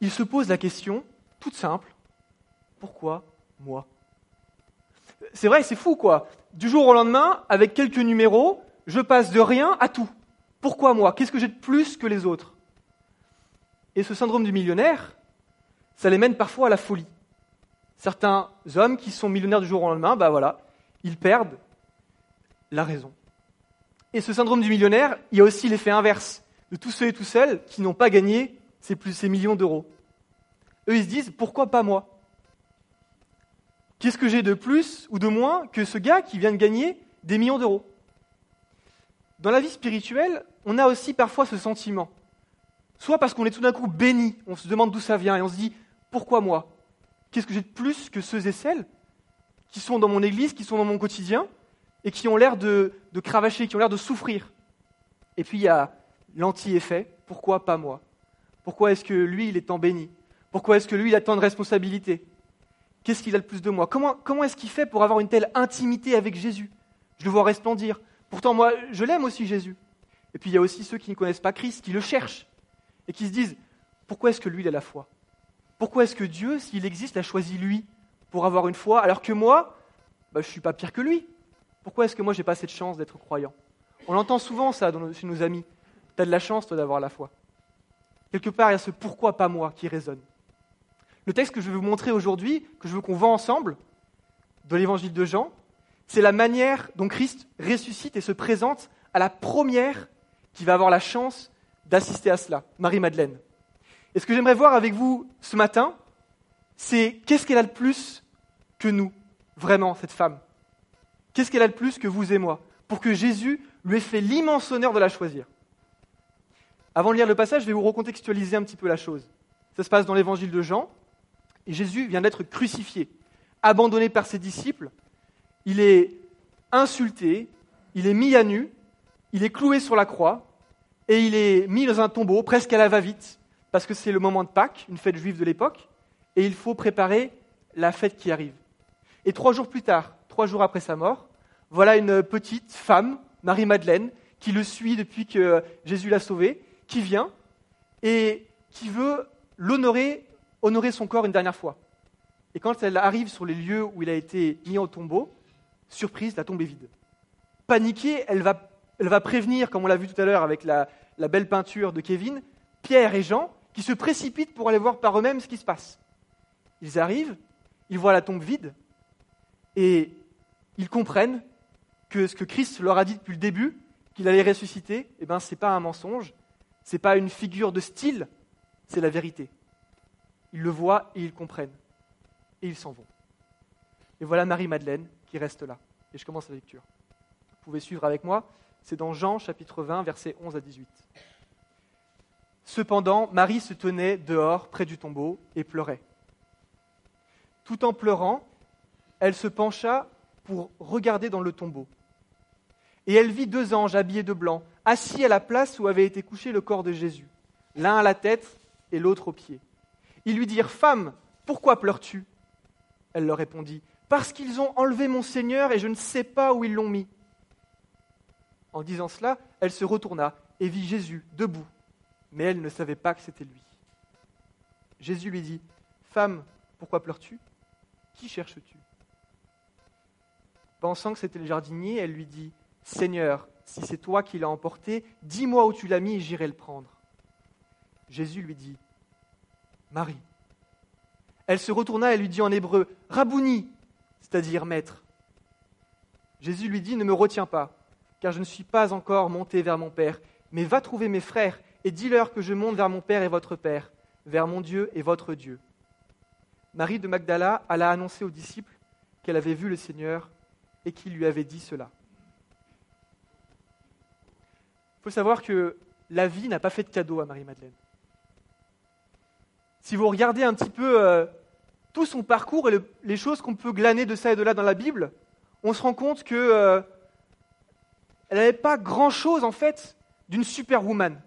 il se pose la question, toute simple, pourquoi moi? C'est vrai, c'est fou quoi. Du jour au lendemain, avec quelques numéros, je passe de rien à tout. Pourquoi moi? Qu'est-ce que j'ai de plus que les autres? Et ce syndrome du millionnaire, ça les mène parfois à la folie. Certains hommes qui sont millionnaires du jour au lendemain, bah voilà, ils perdent la raison. Et ce syndrome du millionnaire, il y a aussi l'effet inverse de tous ceux et tous celles qui n'ont pas gagné ces, plus, ces millions d'euros. Eux, ils se disent, pourquoi pas moi? Qu'est-ce que j'ai de plus ou de moins que ce gars qui vient de gagner des millions d'euros? Dans la vie spirituelle, on a aussi parfois ce sentiment. Soit parce qu'on est tout d'un coup béni, on se demande d'où ça vient et on se dit, pourquoi moi? Qu'est-ce que j'ai de plus que ceux et celles qui sont dans mon église, qui sont dans mon quotidien et qui ont l'air de, de cravacher, qui ont l'air de souffrir? Et puis il y a l'anti-effet, pourquoi pas moi? Pourquoi est-ce que lui, il est tant béni? Pourquoi est-ce que lui, il a tant de responsabilités? Qu'est-ce qu'il a le plus de moi? Comment, est-ce qu'il fait pour avoir une telle intimité avec Jésus? Je le vois resplendir. Pourtant, moi, je l'aime aussi, Jésus. Et puis, il y a aussi ceux qui ne connaissent pas Christ, qui le cherchent, et qui se disent, pourquoi est-ce que lui, il a la foi? Pourquoi est-ce que Dieu, s'il existe, a choisi lui pour avoir une foi, alors que moi, bah, je ne suis pas pire que lui? Pourquoi est-ce que moi, je n'ai pas cette chance d'être croyant? On entend souvent ça chez nos amis. Tu as de la chance, toi, d'avoir la foi. Quelque part, il y a ce pourquoi pas moi qui résonne. Le texte que je veux vous montrer aujourd'hui, que je veux qu'on voit ensemble, de l'évangile de Jean, c'est la manière dont Christ ressuscite et se présente à la première qui va avoir la chance d'assister à cela, Marie-Madeleine. Et ce que j'aimerais voir avec vous ce matin, c'est qu'est-ce qu'elle a de plus que nous, vraiment, cette femme? Qu'est-ce qu'elle a de plus que vous et moi, pour que Jésus lui ait fait l'immense honneur de la choisir? Avant de lire le passage, je vais vous recontextualiser un petit peu la chose. Ça se passe dans l'évangile de Jean, et Jésus vient d'être crucifié, abandonné par ses disciples. Il est insulté, il est mis à nu, il est cloué sur la croix, et il est mis dans un tombeau, presque à la va-vite, parce que c'est le moment de Pâques, une fête juive de l'époque, et il faut préparer la fête qui arrive. Et trois jours plus tard, trois jours après sa mort, voilà une petite femme, Marie-Madeleine, qui le suit depuis que Jésus l'a sauvé, qui vient et qui veut l'honorer honorer son corps une dernière fois. Et quand elle arrive sur les lieux où il a été mis au tombeau, surprise, la tombe est vide. Paniquée, elle va, prévenir, comme on l'a vu tout à l'heure avec la, la belle peinture de Kevin, Pierre et Jean, qui se précipitent pour aller voir par eux-mêmes ce qui se passe. Ils arrivent, ils voient la tombe vide, et ils comprennent que ce que Christ leur a dit depuis le début, qu'il allait ressusciter, eh ben, ce n'est pas un mensonge, ce n'est pas une figure de style, c'est la vérité. Ils le voient et ils comprennent. Et ils s'en vont. Et voilà Marie-Madeleine qui reste là. Et je commence la lecture. Vous pouvez suivre avec moi. C'est dans Jean chapitre 20, versets 11 à 18. Cependant, Marie se tenait dehors près du tombeau et pleurait. Tout en pleurant, elle se pencha pour regarder dans le tombeau. Et elle vit deux anges habillés de blanc, assis à la place où avait été couché le corps de Jésus, l'un à la tête et l'autre aux pieds. Ils lui dirent Femme, pourquoi pleures-tu? Elle leur répondit Parce qu'ils ont enlevé mon Seigneur et je ne sais pas où ils l'ont mis. En disant cela, elle se retourna et vit Jésus debout, mais elle ne savait pas que c'était lui. Jésus lui dit Femme, pourquoi pleures-tu? Qui cherches-tu? Pensant que c'était le jardinier, elle lui dit Seigneur, si c'est toi qui l'as emporté, dis-moi où tu l'as mis et j'irai le prendre. Jésus lui dit Marie. Elle se retourna et lui dit en hébreu, Rabouni, c'est-à-dire maître. Jésus lui dit, ne me retiens pas, car je ne suis pas encore monté vers mon Père, mais va trouver mes frères et dis-leur que je monte vers mon Père et votre Père, vers mon Dieu et votre Dieu. Marie de Magdala alla annoncer aux disciples qu'elle avait vu le Seigneur et qu'il lui avait dit cela. Il faut savoir que la vie n'a pas fait de cadeau à Marie-Madeleine si vous regardez un petit peu euh, tout son parcours et les choses qu'on peut glaner de ça et de là dans la Bible, on se rend compte que euh, elle n'avait pas grand-chose en fait d'une superwoman.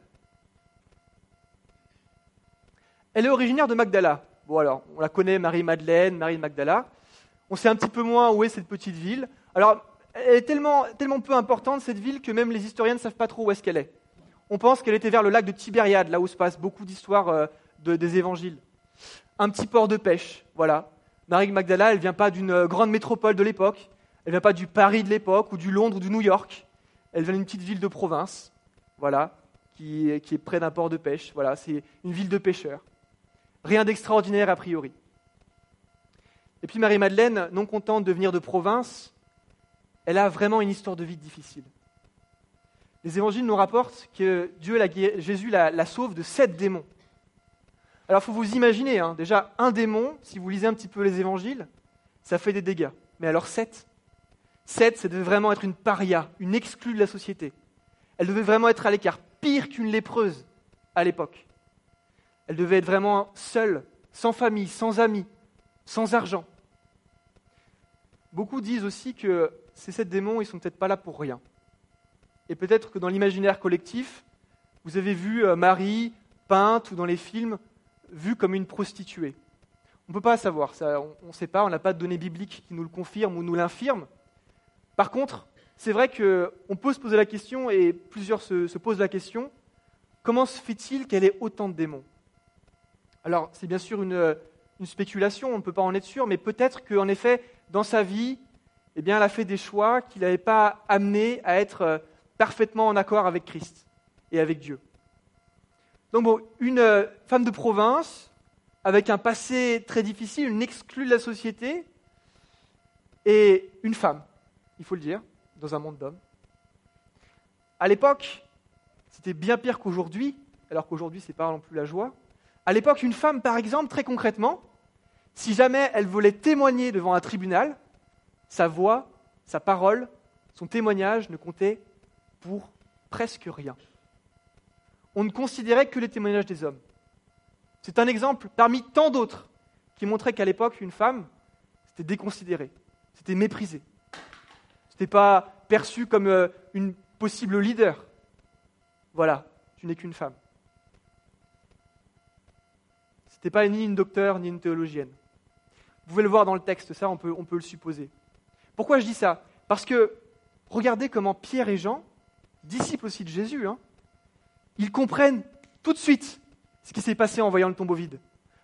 Elle est originaire de Magdala. Bon alors, on la connaît, Marie-Madeleine, Marie Magdala. On sait un petit peu moins où est cette petite ville. Alors, elle est tellement, tellement peu importante, cette ville, que même les historiens ne savent pas trop où est-ce qu'elle est. On pense qu'elle était vers le lac de Tibériade, là où se passe beaucoup d'histoires euh, des évangiles. Un petit port de pêche, voilà. Marie Magdala, elle vient pas d'une grande métropole de l'époque, elle ne vient pas du Paris de l'époque, ou du Londres, ou du New York. Elle vient d'une petite ville de province, voilà, qui, est près d'un port de pêche. Voilà, c'est une ville de pêcheurs. Rien d'extraordinaire a priori. Et puis Marie-Madeleine, non contente de venir de province, elle a vraiment une histoire de vie difficile. Les évangiles nous rapportent que Dieu, Jésus la, sauve de sept démons. Alors il faut vous imaginer, hein, déjà un démon, si vous lisez un petit peu les évangiles, ça fait des dégâts. Mais alors sept? Sept, ça devait vraiment être une paria, une exclue de la société. Elle devait vraiment être à l'écart, pire qu'une lépreuse à l'époque. Elle devait être vraiment seule, sans famille, sans amis, sans argent. Beaucoup disent aussi que ces sept démons, ils sont peut-être pas là pour rien. Et peut-être que dans l'imaginaire collectif, vous avez vu euh, Marie peinte ou dans les films vue comme une prostituée. On ne peut pas savoir, on ne sait pas, on n'a pas de données bibliques qui nous le confirment ou nous l'infirment. Par contre, c'est vrai qu'on peut se poser la question, et plusieurs se, posent la question, comment se fait-il qu'elle ait autant de démons? Alors, c'est bien sûr une, spéculation, on ne peut pas en être sûr, mais peut-être qu'en effet, dans sa vie, eh bien, elle a fait des choix qui ne l'avaient pas amené à être euh, parfaitement en accord avec Christ et avec Dieu. Donc, une euh, femme de province, avec un passé très difficile, une exclue de la société, et une femme il faut le dire, dans un monde d'hommes. À l'époque, c'était bien pire qu'aujourd'hui, alors qu'aujourd'hui, ce n'est pas non plus la joie. À l'époque, une femme, par exemple, très concrètement, si jamais elle voulait témoigner devant un tribunal, sa voix, sa parole, son témoignage ne comptait pour presque rien. On ne considérait que les témoignages des hommes. C'est un exemple parmi tant d'autres qui montrait qu'à l'époque, une femme, c'était déconsidéré, c'était méprisé. Ce n'était pas perçu comme euh, une possible leader. Voilà, tu n'es qu'une femme. Ce n'était pas ni une docteure ni une théologienne. Vous pouvez le voir dans le texte, ça on peut le supposer. Pourquoi je dis ça? Parce que regardez comment Pierre et Jean, disciples aussi de Jésus, hein, ils comprennent tout de suite ce qui s'est passé en voyant le tombeau vide.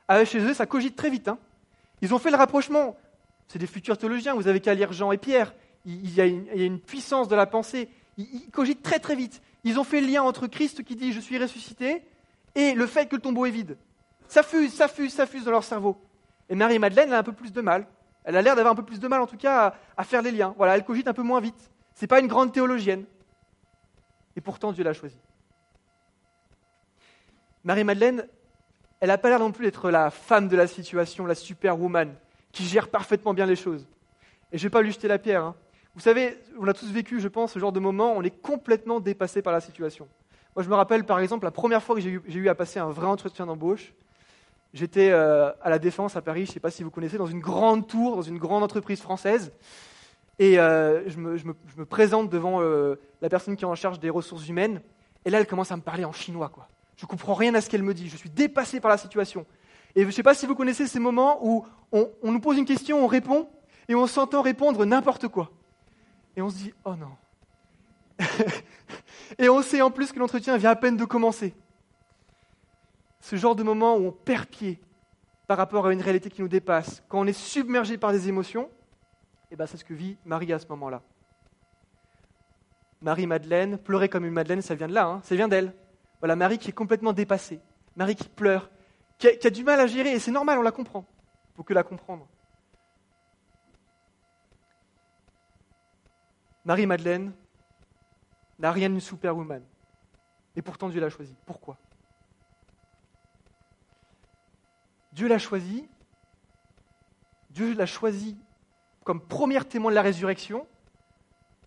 Avec chez eux, ça cogite très vite. Hein. Ils ont fait le rapprochement. C'est des futurs théologiens, vous avez qu'à lire Jean et Pierre il y, a une, puissance de la pensée. Ils, cogitent très très vite. Ils ont fait le lien entre Christ qui dit je suis ressuscité et le fait que le tombeau est vide. Ça fuse, ça fuse, ça fuse dans leur cerveau. Et Marie-Madeleine a un peu plus de mal. Elle a l'air d'avoir un peu plus de mal en tout cas à, faire les liens. Voilà, elle cogite un peu moins vite. Ce n'est pas une grande théologienne. Et pourtant Dieu l'a choisie. Marie-Madeleine, elle n'a pas l'air non plus d'être la femme de la situation, la superwoman, qui gère parfaitement bien les choses. Et je ne vais pas lui jeter la pierre. Hein. Vous savez, on a tous vécu, je pense, ce genre de moment, on est complètement dépassé par la situation. Moi, je me rappelle, par exemple, la première fois que j'ai eu, à passer un vrai entretien d'embauche. J'étais euh, à la Défense, à Paris, je ne sais pas si vous connaissez, dans une grande tour, dans une grande entreprise française. Et euh, je, me, présente devant euh, la personne qui est en charge des ressources humaines. Et là, elle commence à me parler en chinois. Quoi. Je ne comprends rien à ce qu'elle me dit. Je suis dépassé par la situation. Et je ne sais pas si vous connaissez ces moments où on, on nous pose une question, on répond, et on s'entend répondre n'importe quoi. Et on se dit, oh non. et on sait en plus que l'entretien vient à peine de commencer. Ce genre de moment où on perd pied par rapport à une réalité qui nous dépasse, quand on est submergé par des émotions, eh ben c'est ce que vit Marie à ce moment-là. Marie-Madeleine, pleurer comme une Madeleine, ça vient de là, hein, ça vient d'elle. Voilà, Marie qui est complètement dépassée, Marie qui pleure, qui a, qui a du mal à gérer, et c'est normal, on la comprend. Il faut que la comprendre. Marie-Madeleine n'a rien d'une superwoman. Et pourtant Dieu l'a choisie. Pourquoi? Dieu l'a choisie. Dieu l'a choisie comme première témoin de la résurrection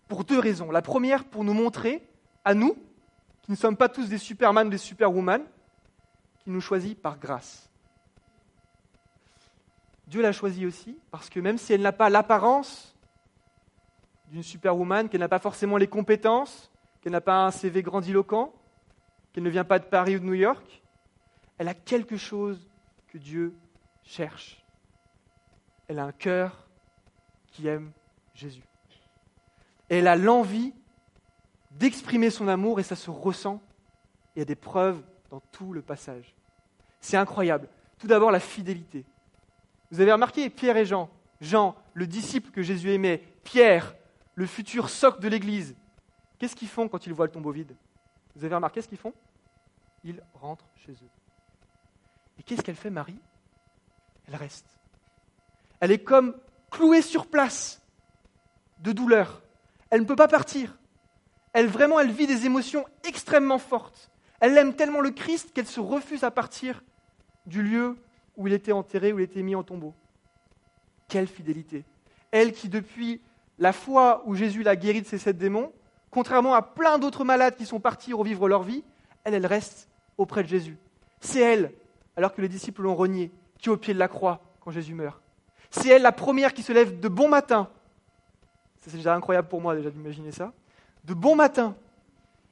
pour deux raisons. La première, pour nous montrer, à nous, qui ne sommes pas tous des superman ou des superwoman, qu'il nous choisit par grâce. Dieu l'a choisie aussi parce que même si elle n'a pas l'apparence d'une superwoman, qu'elle n'a pas forcément les compétences, qu'elle n'a pas un CV grandiloquent, qu'elle ne vient pas de Paris ou de New York. Elle a quelque chose Dieu cherche. Elle a un cœur qui aime Jésus. elle a l'envie d'exprimer son amour et ça se ressent. Il y a des preuves dans tout le passage. C'est incroyable. Tout d'abord, la fidélité. Vous avez remarqué Pierre et Jean. Jean, le disciple que Jésus aimait. Pierre, le futur socle de l'Église. Qu'est-ce qu'ils font quand ils voient le tombeau vide? Vous avez remarqué ce qu'ils font? Ils rentrent chez eux. Et qu'est-ce qu'elle fait, Marie? Elle reste. Elle est comme clouée sur place de douleur. Elle ne peut pas partir. Elle vraiment, elle vit des émotions extrêmement fortes. Elle aime tellement le Christ qu'elle se refuse à partir du lieu où il était enterré, où il était mis en tombeau. Quelle fidélité. Elle qui, depuis la fois où Jésus l'a guéri de ses sept démons, contrairement à plein d'autres malades qui sont partis revivre leur vie, elle, elle reste auprès de Jésus. C'est elle, alors que les disciples l'ont renié, qui est au pied de la croix quand Jésus meurt. C'est elle la première qui se lève de bon matin. C'est déjà incroyable pour moi déjà d'imaginer ça de bon matin,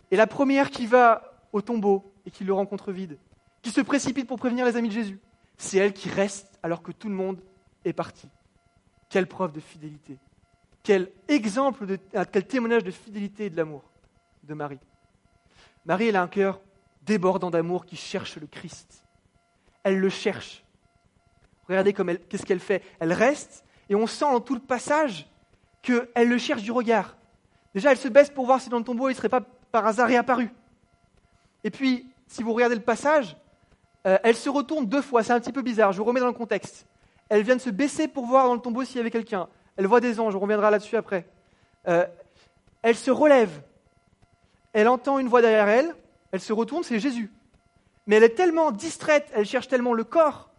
et la première qui va au tombeau et qui le rencontre vide, qui se précipite pour prévenir les amis de Jésus, c'est elle qui reste alors que tout le monde est parti. Quelle preuve de fidélité. Quel exemple, de, quel témoignage de fidélité et de l'amour de Marie. Marie, elle a un cœur débordant d'amour qui cherche le Christ. Elle le cherche. Regardez qu'est-ce qu'elle fait. Elle reste et on sent dans tout le passage qu'elle le cherche du regard. Déjà, elle se baisse pour voir si dans le tombeau il ne serait pas par hasard réapparu. Et puis, si vous regardez le passage, euh, elle se retourne deux fois, c'est un petit peu bizarre, je vous remets dans le contexte. Elle vient de se baisser pour voir dans le tombeau s'il y avait quelqu'un. Elle voit des anges, on reviendra là-dessus après. Euh, elle se relève. Elle entend une voix derrière elle, elle se retourne, c'est Jésus. Mais elle est tellement distraite, elle cherche tellement le corps,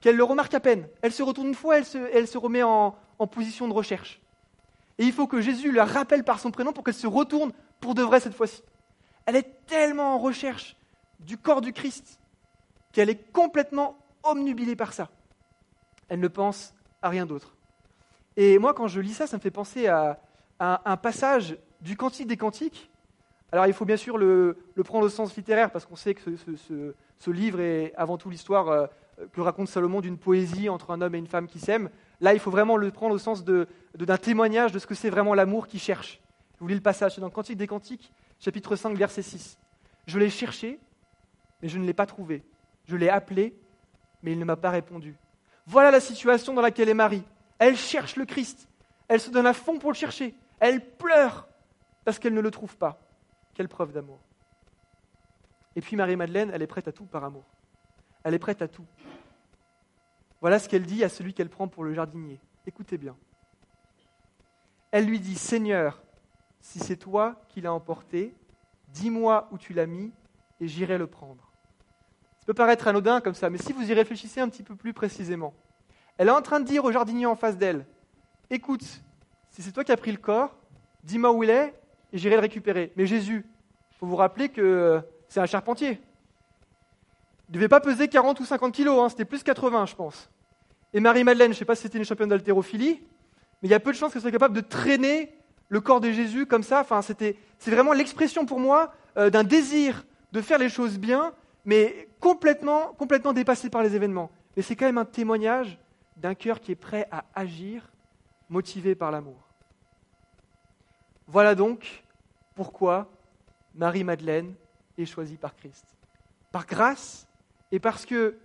qu'elle le remarque à peine. Elle se retourne une fois, elle se, elle se remet en position de recherche. Et il faut que Jésus la rappelle par son prénom pour qu'elle se retourne pour de vrai cette fois-ci. Elle est tellement en recherche du corps du Christ qu'elle est complètement omnubilée par ça. Elle ne pense à rien d'autre. Et moi, quand je lis ça, ça me fait penser à, un passage du Cantique des Cantiques. Alors, il faut bien sûr le, prendre au sens littéraire, parce qu'on sait que ce, livre est avant tout l'histoire euh, que raconte Salomon d'une poésie entre un homme et une femme qui s'aiment. Là, il faut vraiment le prendre au sens d'un témoignage de ce que c'est vraiment l'amour qui cherche. Je vous lis le passage, c'est dans Cantique des Cantiques, chapitre 5, verset 6. Je l'ai cherché, mais je ne l'ai pas trouvé. Je l'ai appelé, mais il ne m'a pas répondu. Voilà la situation dans laquelle est Marie. Elle cherche le Christ. Elle se donne à fond pour le chercher. Elle pleure parce qu'elle ne le trouve pas. Quelle preuve d'amour. Et puis Marie-Madeleine, elle est prête à tout par amour. Elle est prête à tout. Voilà ce qu'elle dit à celui qu'elle prend pour le jardinier. Écoutez bien. Elle lui dit, Seigneur, si c'est toi qui l'as emporté, dis-moi où tu l'as mis et j'irai le prendre. Ça peut paraître anodin comme ça, mais si vous y réfléchissez un petit peu plus précisément, elle est en train de dire au jardinier en face d'elle, écoute, si c'est toi qui as pris le corps, dis-moi où il est et j'irai le récupérer. Mais Jésus, il faut vous rappeler que c'est un charpentier. Il ne devait pas peser 40 ou 50 kilos, hein, c'était plus 80, je pense. Et Marie-Madeleine, je ne sais pas si c'était une championne d'haltérophilie, mais il y a peu de chances qu'elle soit capable de traîner le corps de Jésus comme ça. C'est vraiment l'expression pour moi euh, d'un désir de faire les choses bien, mais complètement, complètement dépassé par les événements. Mais c'est quand même un témoignage d'un cœur qui est prêt à agir, motivé par l'amour. Voilà donc pourquoi Marie-Madeleine est choisie par Christ. Par grâce et parce que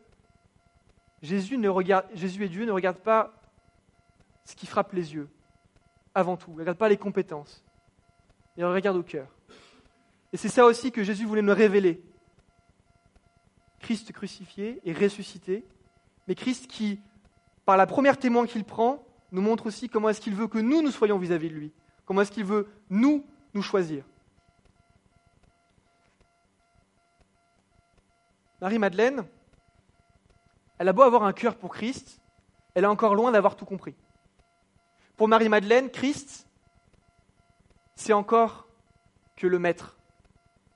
Jésus, et Dieu ne regardent pas ce qui frappe les yeux, avant tout. Ils ne regardent pas les compétences. Ils regardent au cœur. Et c'est ça aussi que Jésus voulait nous révéler. Christ crucifié et ressuscité, mais Christ qui, par la première témoin qu'il prend, nous montre aussi comment est-ce qu'il veut que nous, nous soyons vis-à-vis de lui. Comment est-ce qu'il veut, nous, nous choisir. Marie-Madeleine, elle a beau avoir un cœur pour Christ, elle est encore loin d'avoir tout compris. Pour Marie-Madeleine, Christ, c'est encore que le maître,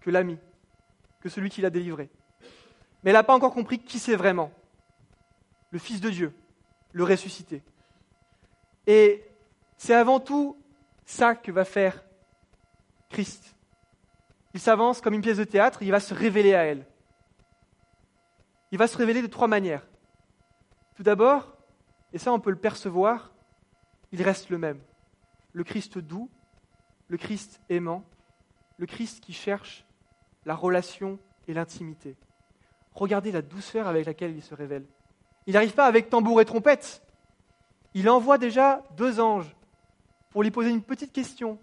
que l'ami, que celui qui l'a délivré. Mais elle n'a pas encore compris qui c'est vraiment. Le Fils de Dieu, le ressuscité. Et c'est avant tout ça que va faire Christ. Il s'avance comme une pièce de théâtre, il va se révéler à elle il va se révéler de trois manières. Tout d'abord, et ça on peut le percevoir, il reste le même. Le Christ doux, le Christ aimant, le Christ qui cherche la relation et l'intimité. Regardez la douceur avec laquelle il se révèle. Il n'arrive pas avec tambour et trompette. Il envoie déjà deux anges pour lui poser une petite question,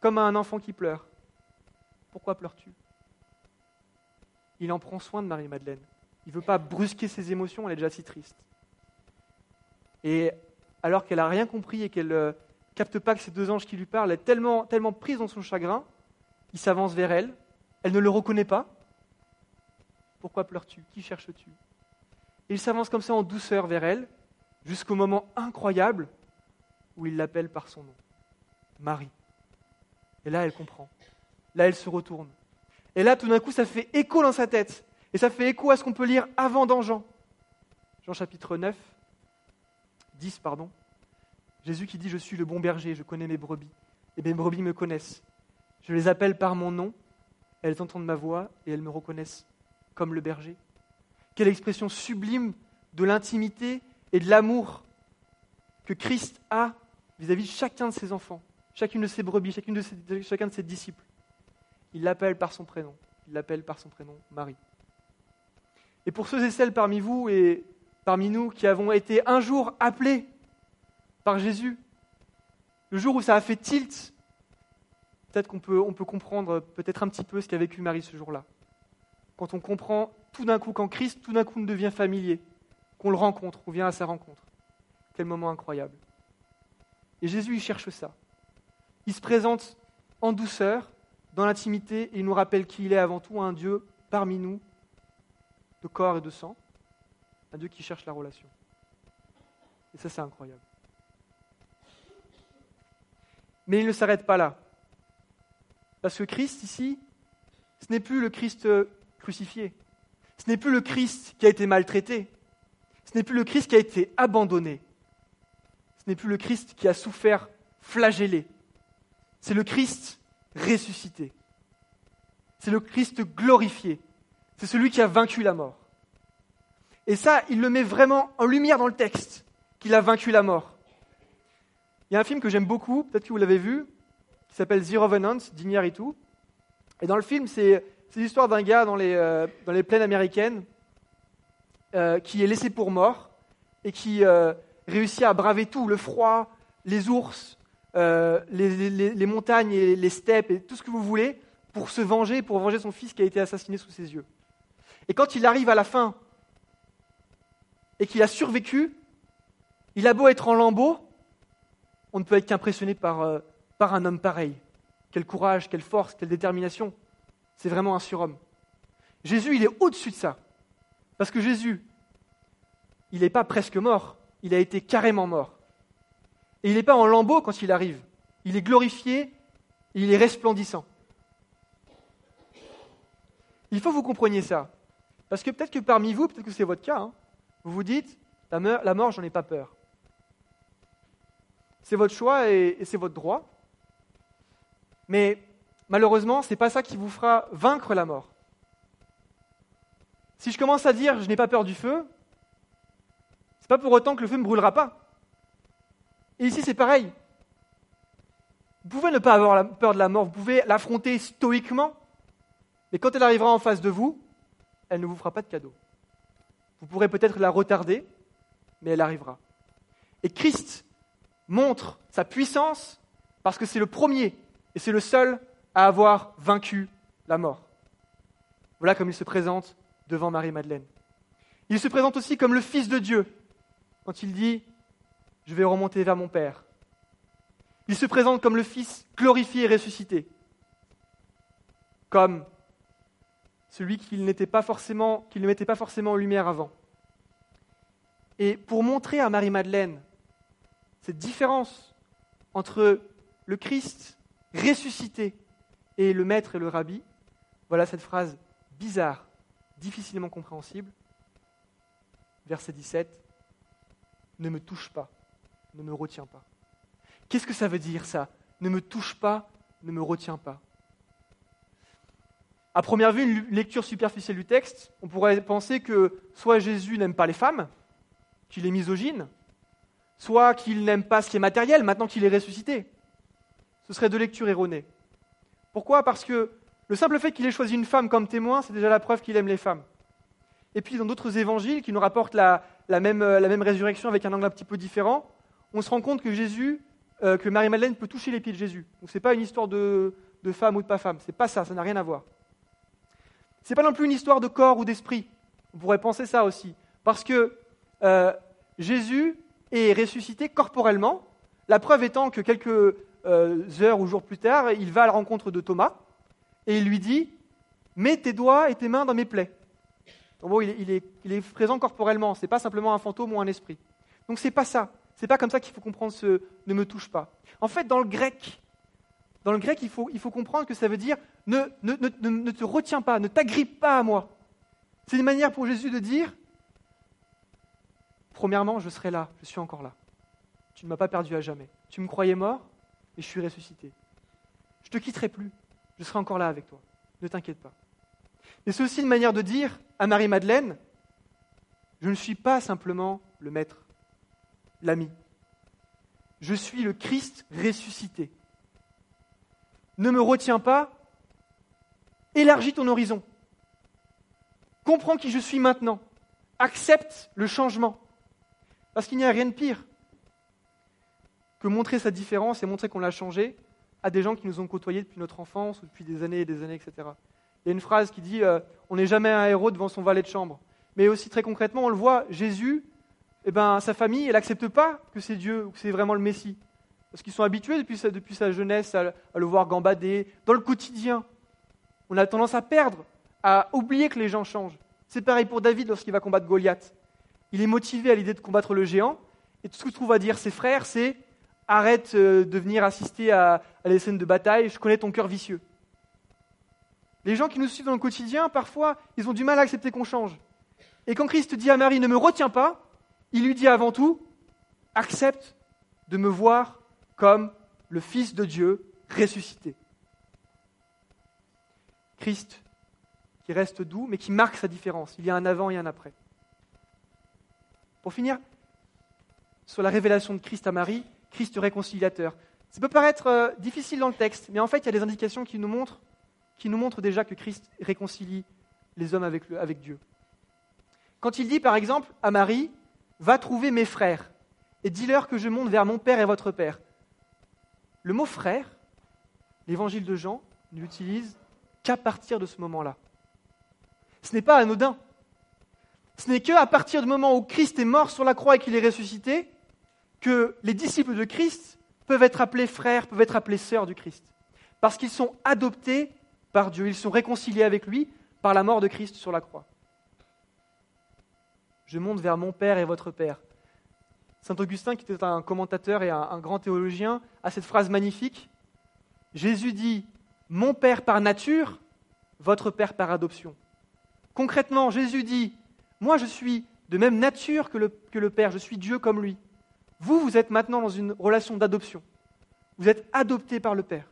comme à un enfant qui pleure. Pourquoi pleures-tu? Il en prend soin de Marie-Madeleine. Il ne veut pas brusquer ses émotions, elle est déjà si triste. Et alors qu'elle n'a rien compris et qu'elle ne euh, capte pas que ces deux anges qui lui parlent, elle est tellement, tellement prise dans son chagrin, il s'avance vers elle, elle ne le reconnaît pas. Pourquoi pleures-tu? Qui cherches-tu? Il s'avance comme ça en douceur vers elle, jusqu'au moment incroyable où il l'appelle par son nom, Marie. Et là, elle comprend. Là, elle se retourne. Et là, tout d'un coup, ça fait écho dans sa tête. Et ça fait écho à ce qu'on peut lire avant dans Jean. Jean chapitre 9, 10, pardon. Jésus qui dit Je suis le bon berger, je connais mes brebis, et mes brebis me connaissent. Je les appelle par mon nom, elles entendent ma voix et elles me reconnaissent comme le berger. Quelle expression sublime de l'intimité et de l'amour que Christ a vis-à-vis de chacun de ses enfants, chacune de ses brebis, chacun de ses disciples. Il l'appelle par son prénom. Il l'appelle par son prénom Marie. Et pour ceux et celles parmi vous et parmi nous qui avons été un jour appelés par Jésus, le jour où ça a fait tilt, peut-être qu'on peut, on peut comprendre peut-être un petit peu ce qu'a vécu Marie ce jour-là. Quand on comprend tout d'un coup, quand Christ tout d'un coup nous devient familier, qu'on le rencontre, on vient à sa rencontre. Quel moment incroyable. Et Jésus, il cherche ça. Il se présente en douceur, dans l'intimité, et il nous rappelle qu'il est avant tout un Dieu parmi nous, de corps et de sang, un Dieu qui cherche la relation. Et ça, c'est incroyable. Mais il ne s'arrête pas là. Parce que Christ, ici, ce n'est plus le Christ crucifié. Ce n'est plus le Christ qui a été maltraité. Ce n'est plus le Christ qui a été abandonné. N'est plus le Christ qui a souffert flagellé. C'est le Christ ressuscité. C'est le Christ glorifié. C'est celui qui a vaincu la mort. Et ça, il le met vraiment en lumière dans le texte, qu'il a vaincu la mort. Il y a un film que j'aime beaucoup, peut-être que vous l'avez vu, qui s'appelle The Revenant tout. Et dans le film, c'est l'histoire d'un gars dans les, euh, plaines américaines euh, qui est laissé pour mort et qui euh, réussit à braver tout, le froid, les ours, les, les, les, montagnes et les steppes et tout ce que vous voulez, pour se venger, pour venger son fils qui a été assassiné sous ses yeux. Et quand il arrive à la fin et qu'il a survécu, il a beau être en lambeaux, on ne peut être qu'impressionné par, euh, par un homme pareil. Quel courage, quelle force, quelle détermination. C'est vraiment un surhomme. Jésus, il est au-dessus de ça. Parce que Jésus, il n'est pas presque mort, il a été carrément mort. Et il n'est pas en lambeaux quand il arrive. Il est glorifié, il est resplendissant. Il faut que vous compreniez ça. Parce que peut-être que parmi vous, peut-être que c'est votre cas, hein, vous vous dites, la mort j'en ai pas peur. C'est votre choix et, c'est votre droit. Mais malheureusement, ce n'est pas ça qui vous fera vaincre la mort. Si je commence à dire je n'ai pas peur du feu, pas pour autant que le feu ne brûlera pas. Et ici, c'est pareil. Vous pouvez ne pas avoir peur de la mort, vous pouvez l'affronter stoïquement, mais quand elle arrivera en face de vous, elle ne vous fera pas de cadeau. Vous pourrez peut-être la retarder, mais elle arrivera. Et Christ montre sa puissance parce que c'est le premier et c'est le seul à avoir vaincu la mort. Voilà comme il se présente devant Marie-Madeleine. Il se présente aussi comme le Fils de Dieu quand il dit ⁇ Je vais remonter vers mon Père ⁇ Il se présente comme le Fils glorifié et ressuscité, comme celui qu'il ne mettait pas forcément en lumière avant. Et pour montrer à Marie-Madeleine cette différence entre le Christ ressuscité et le maître et le rabbi, voilà cette phrase bizarre, difficilement compréhensible. Verset 17, ne me touche pas, ne me retiens pas. Qu'est-ce que ça veut dire ça? Ne me touche pas, ne me retiens pas. À première vue, une lecture superficielle du texte, on pourrait penser que soit Jésus n'aime pas les femmes, qu'il est misogyne, soit qu'il n'aime pas ce qui est matériel maintenant qu'il est ressuscité. Ce serait deux lectures erronées. Pourquoi? Parce que le simple fait qu'il ait choisi une femme comme témoin, c'est déjà la preuve qu'il aime les femmes. Et puis dans d'autres évangiles qui nous rapportent la, même, la, même, résurrection avec un angle un petit peu différent, on se rend compte que Jésus, que Marie-Madeleine peut toucher les pieds de Jésus. Donc ce n'est pas une histoire de, femme ou de pas femme, c'est pas ça, ça n'a rien à voir. Ce n'est pas non plus une histoire de corps ou d'esprit. On pourrait penser ça aussi. Parce que euh, Jésus est ressuscité corporellement, la preuve étant que quelques euh, heures ou jours plus tard, il va à la rencontre de Thomas et il lui dit Mets tes doigts et tes mains dans mes plaies. Donc il, est, présent corporellement, ce n'est pas simplement un fantôme ou un esprit. Donc c'est pas ça. C'est pas comme ça qu'il faut comprendre ce ne me touche pas. En fait, dans le grec, dans le grec, il faut, il faut comprendre que ça veut dire ne, te retiens pas, ne t'agrippe pas à moi. C'est une manière pour Jésus de dire, premièrement, je serai là, je suis encore là. Tu ne m'as pas perdu à jamais. Tu me croyais mort et je suis ressuscité. Je ne te quitterai plus, je serai encore là avec toi. Ne t'inquiète pas. Et c'est aussi une manière de dire à Marie-Madeleine, je ne suis pas simplement le maître, l'ami. Je suis le Christ ressuscité ne me retiens pas, élargis ton horizon. Comprends qui je suis maintenant. Accepte le changement. Parce qu'il n'y a rien de pire que montrer sa différence et montrer qu'on l'a changé à des gens qui nous ont côtoyés depuis notre enfance ou depuis des années et des années, etc. Il y a une phrase qui dit euh, On n'est jamais un héros devant son valet de chambre. Mais aussi très concrètement, on le voit, Jésus, eh ben, sa famille, elle n'accepte pas que c'est Dieu ou que c'est vraiment le Messie parce qu'ils sont habitués depuis sa, depuis sa jeunesse à, le voir gambader dans le quotidien. On a tendance à perdre, à oublier que les gens changent. C'est pareil pour David lorsqu'il va combattre Goliath. Il est motivé à l'idée de combattre le géant, et tout ce que trouve à dire ses frères, c'est arrête euh, de venir assister à, à les scènes de bataille, je connais ton cœur vicieux. Les gens qui nous suivent dans le quotidien, parfois, ils ont du mal à accepter qu'on change. Et quand Christ dit à Marie, ne me retiens pas, il lui dit avant tout, accepte de me voir comme le Fils de Dieu ressuscité. Christ qui reste doux, mais qui marque sa différence. Il y a un avant et un après. Pour finir, sur la révélation de Christ à Marie, Christ réconciliateur. Ça peut paraître euh, difficile dans le texte, mais en fait, il y a des indications qui nous montrent, qui nous montrent déjà que Christ réconcilie les hommes avec, Dieu. Quand il dit, par exemple, à Marie, Va trouver mes frères et dis-leur que je monte vers mon Père et votre Père. Le mot frère, l'évangile de Jean n'utilise qu'à partir de ce moment-là. Ce n'est pas anodin. Ce n'est qu'à partir du moment où Christ est mort sur la croix et qu'il est ressuscité que les disciples de Christ peuvent être appelés frères, peuvent être appelés sœurs du Christ. Parce qu'ils sont adoptés par Dieu, ils sont réconciliés avec lui par la mort de Christ sur la croix. Je monte vers mon Père et votre Père. Saint Augustin, qui était un commentateur et un, grand théologien, a cette phrase magnifique. Jésus dit, Mon Père par nature, votre Père par adoption. Concrètement, Jésus dit, Moi je suis de même nature que le, que le Père, je suis Dieu comme lui. Vous, vous êtes maintenant dans une relation d'adoption. Vous êtes adopté par le Père.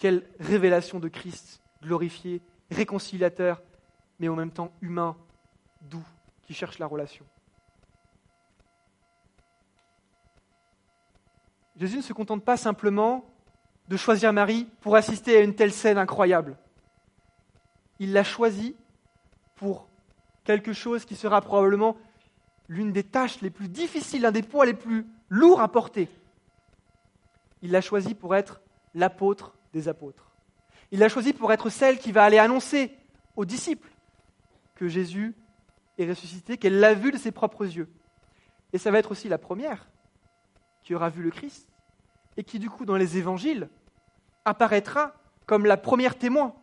Quelle révélation de Christ, glorifié, réconciliateur, mais en même temps humain, doux, qui cherche la relation. Jésus ne se contente pas simplement de choisir Marie pour assister à une telle scène incroyable. Il l'a choisie pour quelque chose qui sera probablement l'une des tâches les plus difficiles, l'un des poids les plus lourds à porter. Il l'a choisie pour être l'apôtre des apôtres. Il l'a choisie pour être celle qui va aller annoncer aux disciples que Jésus est ressuscité, qu'elle l'a vu de ses propres yeux. Et ça va être aussi la première qui aura vu le Christ et qui, du coup, dans les évangiles, apparaîtra comme la première témoin.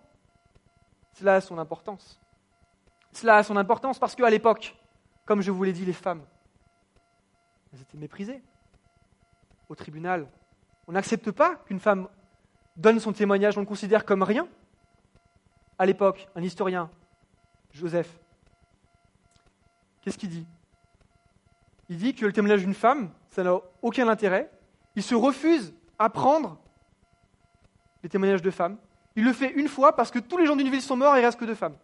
Cela a son importance. Cela a son importance parce qu'à l'époque, comme je vous l'ai dit, les femmes, elles étaient méprisées. Au tribunal, on n'accepte pas qu'une femme donne son témoignage, on le considère comme rien. À l'époque, un historien, Joseph, qu'est-ce qu'il dit? Il dit que le témoignage d'une femme, ça n'a aucun intérêt, il se refuse à prendre les témoignages de femmes. Il le fait une fois parce que tous les gens d'une ville sont morts et il reste que deux femmes.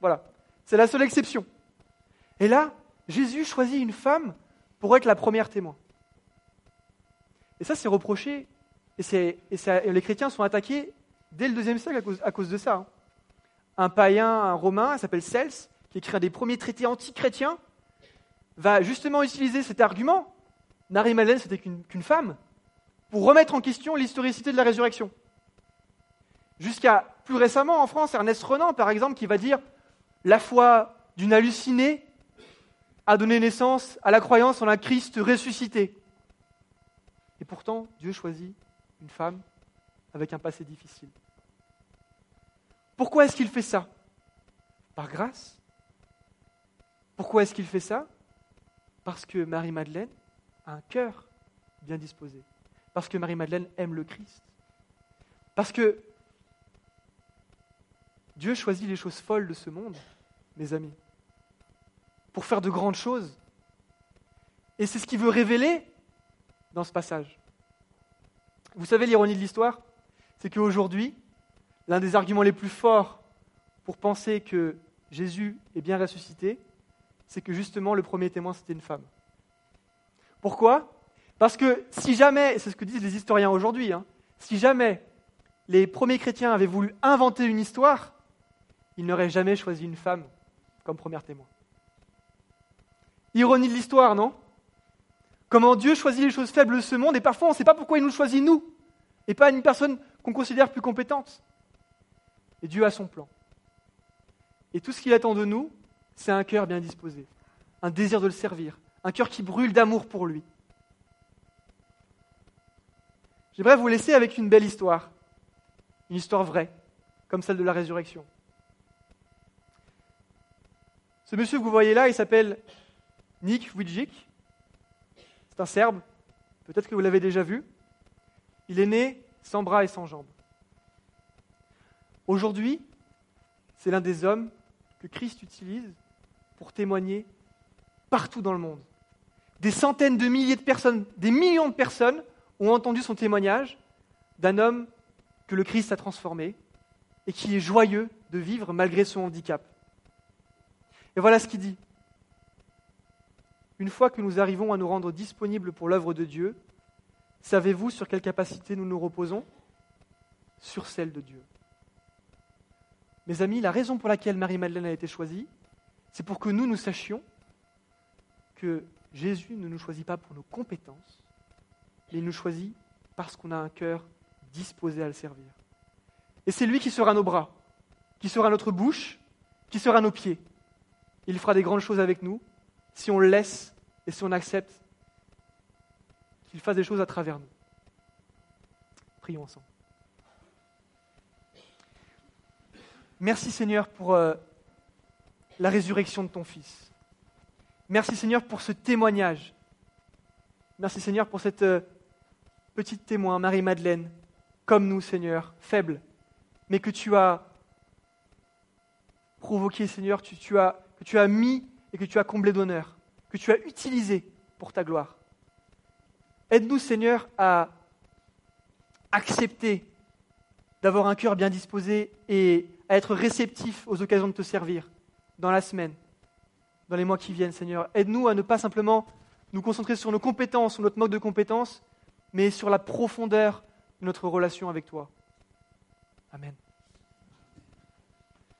Voilà. C'est la seule exception. Et là, Jésus choisit une femme pour être la première témoin. Et ça, c'est reproché. Et, les chrétiens sont attaqués dès le deuxième siècle à cause, de ça. Hein. un païen, un romain, il s'appelle Cels, qui écrit un des premiers traités anti-chrétiens, va justement utiliser cet argument, Marie-Madeleine, c'était qu'une femme, pour remettre en question l'historicité de la résurrection. Jusqu'à plus récemment en France, Ernest Renan, par exemple, qui va dire la foi d'une hallucinée a donné naissance à la croyance en un Christ ressuscité. Et pourtant, Dieu choisit une femme avec un passé difficile. Pourquoi est-ce qu'il fait ça? Par grâce? Pourquoi est-ce qu'il fait ça? Parce que Marie-Madeleine a un cœur bien disposé. Parce que Marie-Madeleine aime le Christ. Parce que Dieu choisit les choses folles de ce monde, mes amis, pour faire de grandes choses. Et c'est ce qu'il veut révéler dans ce passage. Vous savez l'ironie de l'histoire? C'est qu'aujourd'hui, l'un des arguments les plus forts pour penser que Jésus est bien ressuscité, c'est que justement le premier témoin, c'était une femme. Pourquoi? Parce que si jamais, c'est ce que disent les historiens aujourd'hui, hein, si jamais les premiers chrétiens avaient voulu inventer une histoire, ils n'auraient jamais choisi une femme comme premier témoin. Ironie de l'histoire, non? Comment Dieu choisit les choses faibles de ce monde et parfois on ne sait pas pourquoi il nous choisit nous et pas une personne qu'on considère plus compétente. Et Dieu a son plan. Et tout ce qu'il attend de nous, c'est un cœur bien disposé, un désir de le servir, un cœur qui brûle d'amour pour lui. J'aimerais vous laisser avec une belle histoire, une histoire vraie, comme celle de la résurrection. Ce monsieur que vous voyez là, il s'appelle Nick Vujicic. C'est un Serbe. Peut-être que vous l'avez déjà vu. Il est né sans bras et sans jambes. Aujourd'hui, c'est l'un des hommes que Christ utilise pour témoigner partout dans le monde. Des centaines de milliers de personnes, des millions de personnes ont entendu son témoignage d'un homme que le Christ a transformé et qui est joyeux de vivre malgré son handicap. Et voilà ce qu'il dit. Une fois que nous arrivons à nous rendre disponibles pour l'œuvre de Dieu, savez-vous sur quelle capacité nous nous reposons? Sur celle de Dieu. Mes amis, la raison pour laquelle Marie-Madeleine a été choisie, c'est pour que nous, nous sachions que Jésus ne nous choisit pas pour nos compétences, mais il nous choisit parce qu'on a un cœur disposé à le servir. Et c'est lui qui sera nos bras, qui sera notre bouche, qui sera nos pieds. Il fera des grandes choses avec nous si on le laisse et si on accepte qu'il fasse des choses à travers nous. Prions ensemble. Merci Seigneur pour euh, la résurrection de ton Fils. Merci Seigneur pour ce témoignage. Merci Seigneur pour cette euh, petite témoin, Marie-Madeleine, comme nous Seigneur, faible, mais que tu as provoqué Seigneur, que tu as mis et que tu as comblé d'honneur que tu as utilisé pour ta gloire. Aide-nous, Seigneur, à accepter d'avoir un cœur bien disposé et à être réceptif aux occasions de te servir dans la semaine, dans les mois qui viennent, Seigneur. Aide-nous à ne pas simplement nous concentrer sur nos compétences, sur notre mode de compétences, mais sur la profondeur de notre relation avec toi. Amen.